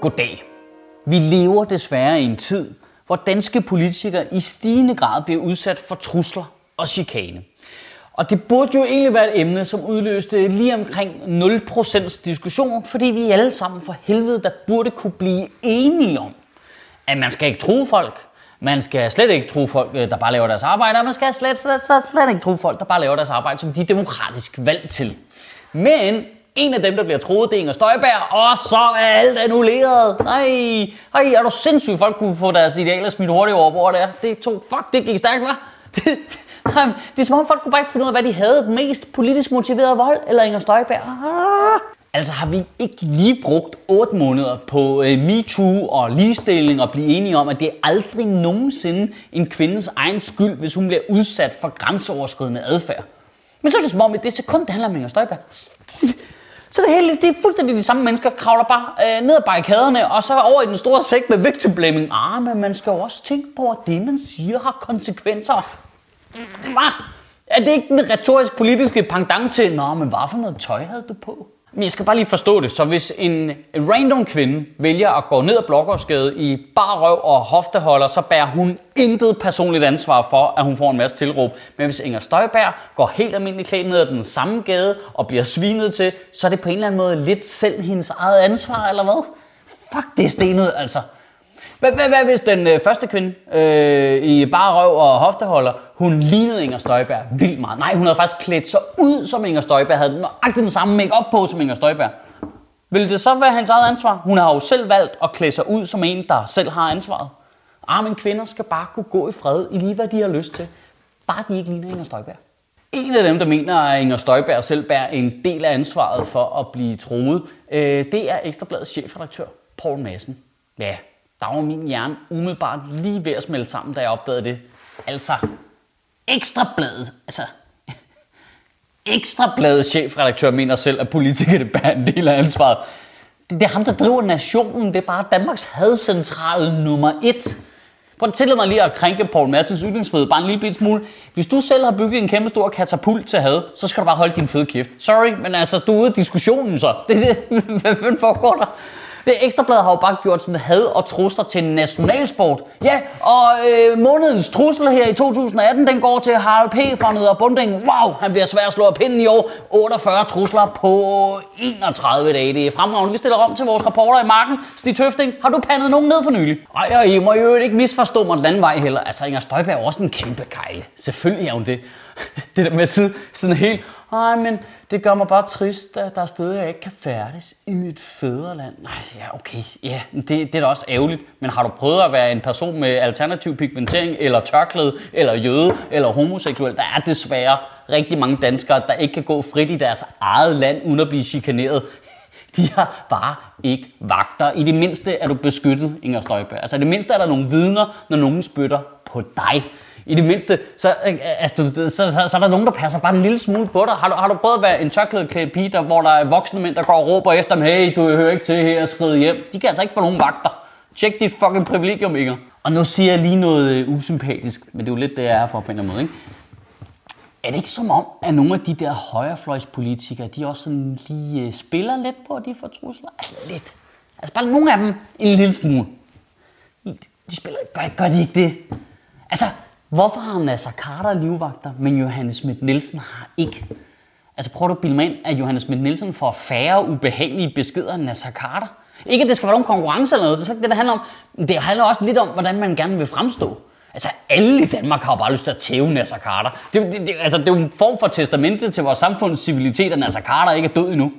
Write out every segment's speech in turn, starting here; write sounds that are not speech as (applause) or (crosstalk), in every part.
Goddag. Vi lever desværre i en tid, hvor danske politikere i stigende grad bliver udsat for trusler og chikane. Og det burde jo egentlig være et emne, som udløste lige omkring 0% diskussion, fordi vi alle sammen for helvede, der burde kunne blive enige om, at man skal ikke tro folk, man skal slet ikke tro folk, øh, der bare laver deres arbejde, og man skal slet, slet, slet, slet ikke tro folk, der bare laver deres arbejde, som de er demokratisk valgt til. Men en af dem, der bliver troet, det er Inger Støjberg, og så er alt annulleret. Nej, Ej, er du sindssygt, folk kunne få deres idealer smidt hurtigt over hvor det er. Det tog, fuck, det gik stærkt, hva'? (laughs) Det, nej, det er som om folk kunne bare ikke finde ud af, hvad de havde. Den mest politisk motiverede vold, eller Inger Støjberg. Ah. Altså har vi ikke lige brugt 8 måneder på øh, MeToo og ligestilling og blive enige om, at det er aldrig nogensinde en kvindes egen skyld, hvis hun bliver udsat for grænseoverskridende adfærd. Men så er det som om, at det sekund, det handler om Inger Støjberg. Så det hele, det er fuldstændig de samme mennesker, kravler bare øh, ned ad barrikaderne, og så over i den store sæk med victim blaming. Ah, men man skal jo også tænke på, at det, man siger, har konsekvenser. Det er det ikke den retorisk politiske pendant til, Nå, men hvad for noget tøj havde du på? Men jeg skal bare lige forstå det. Så hvis en random kvinde vælger at gå ned ad Blågårdsgade i bar røv og hofteholder, så bærer hun intet personligt ansvar for, at hun får en masse tilråb. Men hvis Inger Støjberg går helt almindeligt klædt ned ad den samme gade og bliver svinet til, så er det på en eller anden måde lidt selv hendes eget ansvar, eller hvad? Fuck, det er stenet, altså. Hvad, hvad, hvad hvis den øh, første kvinde øh, i bare røv og hofteholder, hun lignede Inger Støjberg vildt meget? Nej, hun havde faktisk klædt sig ud som Inger Støjberg, havde nøjagtigt den samme make på som Inger Støjberg. Vil det så være hans eget ansvar? Hun har jo selv valgt at klæde sig ud som en, der selv har ansvaret. Ah, Arme kvinder skal bare kunne gå i fred i lige, hvad de har lyst til. Bare de ikke ligner Inger Støjberg. En af dem, der mener, at Inger Støjberg selv bærer en del af ansvaret for at blive troet, øh, det er Ekstrabladets chefredaktør, Poul Madsen. Ja, der var min hjerne umiddelbart lige ved at smelte sammen, da jeg opdagede det. Altså, Ekstrabladet, altså, (laughs) Ekstrabladets chefredaktør mener selv, at politikerne bærer en del af ansvaret. Det, det er ham, der driver nationen. Det er bare Danmarks hadcentral nummer et. Prøv at tillade mig lige at krænke Paul Madsens ytringsfrihed bare en lille bit smule. Hvis du selv har bygget en kæmpe stor katapult til had, så skal du bare holde din fede kæft. Sorry, men altså, du er ude af diskussionen så. (laughs) Det, det, hvad foregår der? Det Ekstrabladet har jo bare gjort sådan had og trusler til en nationalsport. Ja, og øh, månedens trussel her i 2018, den går til Harald P. fra Neder Bunding. Wow, han bliver svær at slå af pinden i år. 48 trusler på 31 dage. Det er fremragende. Vi stiller om til vores rapporter i marken. Stig Tøfting, har du pandet nogen ned for nylig? Ej, og I må jo ikke misforstå mig den anden vej heller. Altså, Inger Støjberg er også en kæmpe kejle. Selvfølgelig er hun det. (laughs) Det der med at sidde sådan helt nej, men det gør mig bare trist, at der er steder, jeg ikke kan færdes i mit fædreland. Nej, ja, okay. Ja, det, det er da også ærgerligt. Men har du prøvet at være en person med alternativ pigmentering, eller tørklæde, eller jøde, eller homoseksuel? Der er desværre rigtig mange danskere, der ikke kan gå frit i deres eget land, uden at blive chikaneret. (laughs) De har bare ikke vagter. I det mindste er du beskyttet, Inger Støjberg. Altså i det mindste er der nogle vidner, når nogen spytter på dig i det mindste, så, øh, altså, så, så, så, er der nogen, der passer bare en lille smule på dig. Har du, har du prøvet at være en tørklædeklædt pige, der, hvor der er voksne mænd, der går og råber efter dem, hey, du hører ikke til her og skride hjem. De kan altså ikke få nogen vagter. Tjek dit fucking privilegium, Inger. Og nu siger jeg lige noget øh, usympatisk, men det er jo lidt det, jeg er for på en eller anden måde, ikke? Er det ikke som om, at nogle af de der højrefløjspolitikere, de også sådan lige øh, spiller lidt på, at de får trusler? Altså lidt. Altså bare nogle af dem en lille smule. De spiller, gør, gør de ikke det? Altså, Hvorfor har Nasser Carter livvagter, men Johannes Schmidt Nielsen har ikke? Altså prøv at bilde mig ind, at Johannes Schmidt Nielsen får færre ubehagelige beskeder end Nasser Carter. Ikke at det skal være nogen konkurrence eller noget, det er ikke det, det handler om. Det handler også lidt om, hvordan man gerne vil fremstå. Altså alle i Danmark har jo bare lyst til at tæve Nasser Carter. Det, det, det, altså, det er jo en form for testamente til vores samfunds civilitet, at Nasser Carter ikke er død endnu.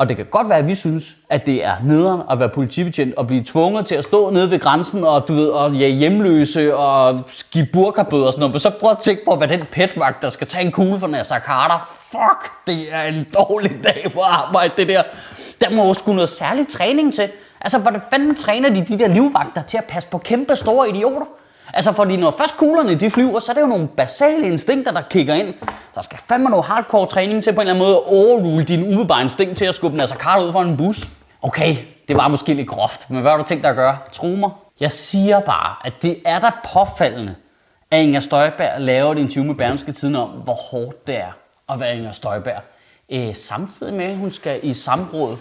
Og det kan godt være, at vi synes, at det er nederen at være politibetjent og blive tvunget til at stå nede ved grænsen og, du ved, og ja, hjemløse og give burkabøder og sådan noget. Men så prøv at tænke på, hvad den petvagt, der skal tage en kugle for Nasser Carter. Fuck, det er en dårlig dag på arbejde, det der. Der må jo sgu noget særlig træning til. Altså, hvordan fanden træner de de der livvagter til at passe på kæmpe store idioter? Altså, fordi når først kuglerne de flyver, så er det jo nogle basale instinkter, der kigger ind. Der skal fandme noget hardcore træning til på en eller anden måde at overrule din umiddelbare instinkt til at skubbe en Carter ud for en bus. Okay, det var måske lidt groft, men hvad har du tænkt dig at gøre? Tro mig. Jeg siger bare, at det er da påfaldende, at Inger Støjberg laver et interview med Berlingske Tiden om, hvor hårdt det er at være Inger Støjberg. Øh, samtidig med, at hun skal i samråd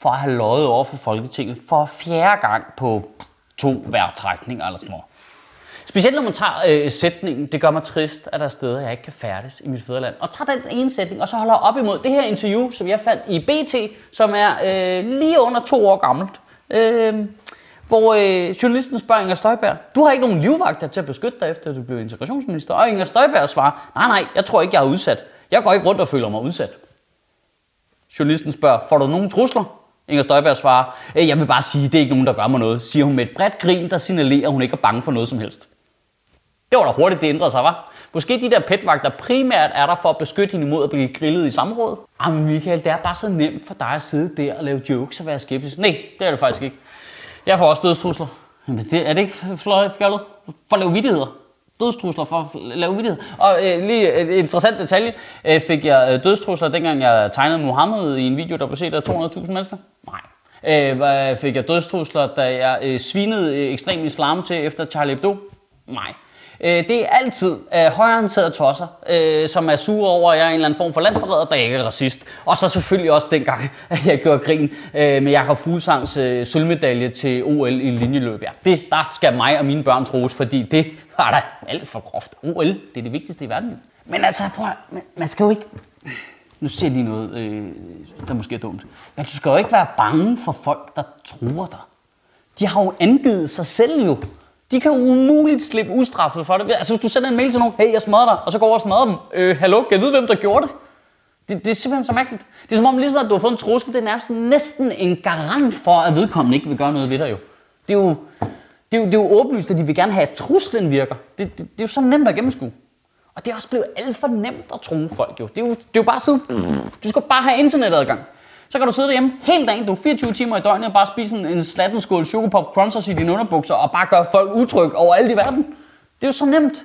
for at have løjet over for Folketinget for fjerde gang på to vejrtrækninger eller sådan noget. Specielt når man tager øh, sætningen, det gør mig trist, at der er steder, jeg ikke kan færdes i mit fædreland. Og tager den ene sætning, og så holder op imod det her interview, som jeg fandt i BT, som er øh, lige under to år gammelt. Øh, hvor øh, journalisten spørger Inger Støjberg, du har ikke nogen livvagter til at beskytte dig, efter du blev integrationsminister. Og Inger Støjberg svarer, nej, nej, jeg tror ikke, jeg er udsat. Jeg går ikke rundt og føler mig udsat. Journalisten spørger, får du nogen trusler? Inger Støjberg svarer, øh, jeg vil bare sige, det er ikke nogen, der gør mig noget, siger hun med et bredt grin, der signalerer, at hun ikke er bange for noget som helst. Det var da hurtigt, det ændrede sig, var. Måske de der petvagter primært er der for at beskytte hende imod at blive grillet i samrådet. Jamen ah, Michael, det er bare så nemt for dig at sidde der og lave jokes og være skeptisk. Nej, det er det faktisk ikke. Jeg får også dødstrusler. Jamen, det, er det ikke fjollet? For at lave vidtigheder. Dødstrusler for at lave vidtigheder. Og øh, lige et interessant detalje. Øh, fik jeg øh, dødstrusler, dengang jeg tegnede Mohammed i en video, der blev set af 200.000 mennesker? Nej. Øh, fik jeg dødstrusler, da jeg øh, svinede øh, ekstrem islam til efter Charlie Hebdo? Nej. Øh, det er altid øh, højreorienterede tosser, øh, som er sure over, at jeg er en eller anden form for landsforræder, der ikke er racist. Og så selvfølgelig også dengang, (laughs) at jeg gjorde grin øh, med Jakob Fuglsangs øh, sølvmedalje til OL i linjeløb. Ja, det, der skal mig og mine børn troes, fordi det var da alt for groft. OL, det er det vigtigste i verden. Men altså, prøv man, man skal jo ikke... Nu siger jeg lige noget, øh, der måske er dumt. Men du skal jo ikke være bange for folk, der tror dig. De har jo angivet sig selv jo. De kan umuligt slippe ustraffet for det. Altså hvis du sender en mail til nogen, hey jeg smadrer dig, og så går over og smadrer dem. Øh, hallo, kan jeg vide, hvem der gjorde det? det? Det er simpelthen så mærkeligt. Det er som om lige snart at du har fået en trussel, det er nærmest næsten en garant for, at vedkommende ikke vil gøre noget ved dig jo. Det er jo, det er jo, det er jo åbenlyst, at de vil gerne have, at truslen virker. Det, det, det er jo så nemt at gennemskue. Og det er også blevet alt for nemt at true folk jo. Det er jo, det er jo bare så... du skal bare have internetadgang. Så kan du sidde derhjemme hele dagen, du er 24 timer i døgnet og bare spise en, en slatten skål chokopop crunchers i dine underbukser og bare gøre folk utryg over alt i verden. Det er jo så nemt.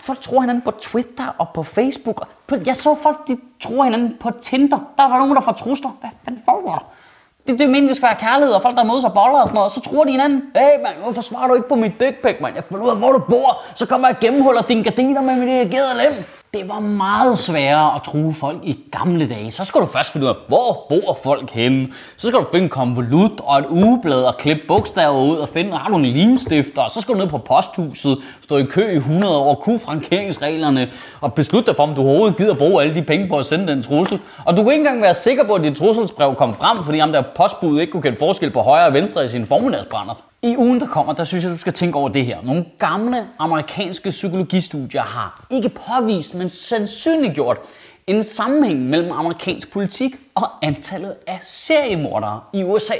Folk tror hinanden på Twitter og på Facebook. Jeg så folk, de tror hinanden på Tinder. Der var nogen, der får trusler. Hvad fanden foregår der? Det, det er meningen, det skal være kærlighed, og folk, der mødes og boller og sådan noget, og så tror de hinanden, hey mand, hvorfor svarer du ikke på mit dick pic, mand? Jeg finder ud af, hvor du bor, så kommer jeg og gennemhuller dine gardiner med mit erigerede lem. Det var meget sværere at true folk i gamle dage. Så skal du først finde ud af, hvor bor folk henne. Så skal du finde en konvolut og et ugeblad og klippe bogstaver ud og finde, har du en limstifter. Så skal du ned på posthuset, stå i kø i 100 år, kunne frankeringsreglerne og beslutte dig for, om du overhovedet gider bruge alle de penge på at sende den trussel. Og du kan ikke engang være sikker på, at dit trusselsbrev kom frem, fordi ham der postbud ikke kunne kende forskel på højre og venstre i sin formiddagsbrænder. I ugen, der kommer, der synes jeg, du skal tænke over det her. Nogle gamle amerikanske psykologistudier har ikke påvist, men sandsynliggjort en sammenhæng mellem amerikansk politik og antallet af seriemordere i USA.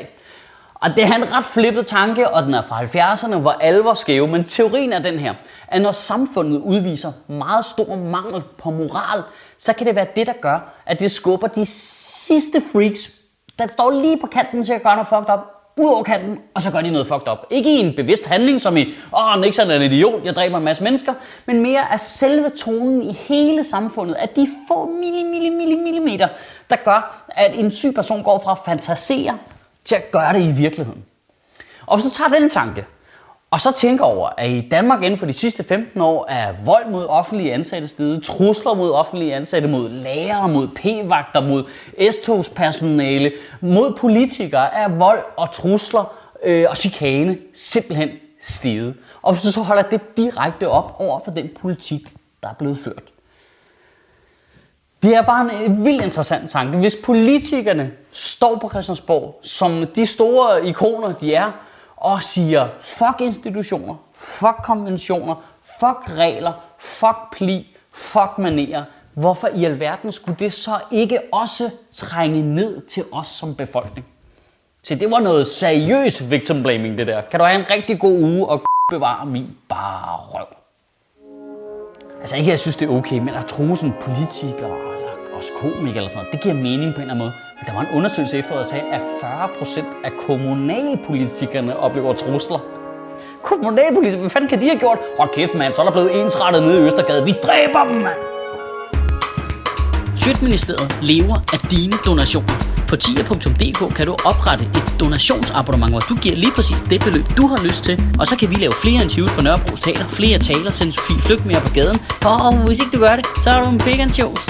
Og det er en ret flippet tanke, og den er fra 70'erne, hvor alle var skæve, men teorien er den her, at når samfundet udviser meget stor mangel på moral, så kan det være det, der gør, at det skubber de sidste freaks, der står lige på kanten til at gøre noget fucked up, ud over kanten, og så gør de noget fucked up. Ikke i en bevidst handling, som i, åh, Nixon er en idiot, jeg dræber en masse mennesker, men mere af selve tonen i hele samfundet, at de få milli, milli, milli, millimeter, der gør, at en syg person går fra at fantasere til at gøre det i virkeligheden. Og hvis du tager den tanke, og så tænker over, at i Danmark inden for de sidste 15 år er vold mod offentlige ansatte steget, trusler mod offentlige ansatte, mod lærere, mod p-vagter, mod S-togspersonale, mod politikere er vold og trusler øh, og chikane simpelthen steget. Og hvis du så holder det direkte op over for den politik, der er blevet ført. Det er bare en vildt interessant tanke. Hvis politikerne står på Christiansborg som de store ikoner, de er, og siger, fuck institutioner, fuck konventioner, fuck regler, fuck pli, fuck manerer. Hvorfor i alverden skulle det så ikke også trænge ned til os som befolkning? Så det var noget seriøs victim blaming, det der. Kan du have en rigtig god uge og (laughs) bevare min bare røv? Altså ikke, at jeg synes, det er okay, men at tro sådan politikere eller også komikere eller sådan noget, det giver mening på en eller anden måde. Der var en undersøgelse efter, der sagde, at 40% af kommunalpolitikerne oplever trusler. Kommunalpolitikere, hvad fanden kan de have gjort? Hold kæft, mand, så er der blevet ensrettet nede i Østergade. Vi dræber dem, mand! Sjøtministeriet lever af dine donationer. På tier.dk kan du oprette et donationsabonnement, hvor du giver lige præcis det beløb, du har lyst til. Og så kan vi lave flere interviews på Nørrebro Teater, flere taler, sende Sofie Flygt mere på gaden. Og hvis ikke du gør det, så er du en vegan shows.